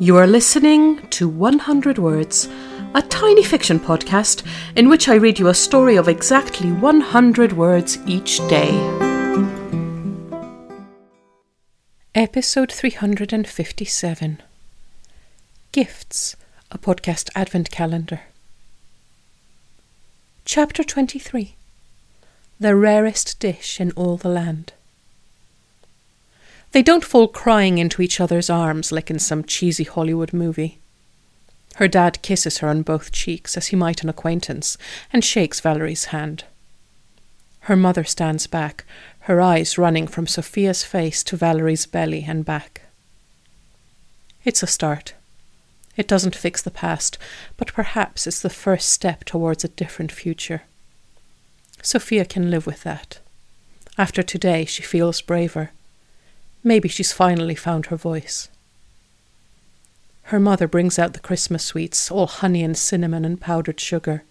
You are listening to 100 Words, a tiny fiction podcast in which I read you a story of exactly 100 words each day. Episode 357 Gifts, a podcast advent calendar. Chapter 23 The rarest dish in all the land. They don't fall crying into each other's arms like in some cheesy Hollywood movie. Her dad kisses her on both cheeks as he might an acquaintance and shakes Valerie's hand. Her mother stands back, her eyes running from Sophia's face to Valerie's belly and back. It's a start. It doesn't fix the past, but perhaps it's the first step towards a different future. Sophia can live with that. After today, she feels braver. Maybe she's finally found her voice. Her mother brings out the Christmas sweets, all honey and cinnamon and powdered sugar.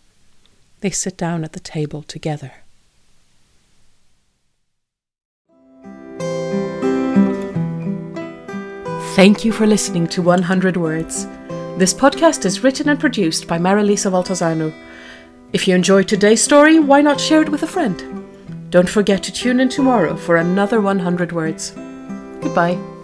They sit down at the table together. Thank you for listening to 100 Words. This podcast is written and produced by Marilisa Valtazanou. If you enjoyed today's story, why not share it with a friend? Don't forget to tune in tomorrow for another 100 Words. Goodbye.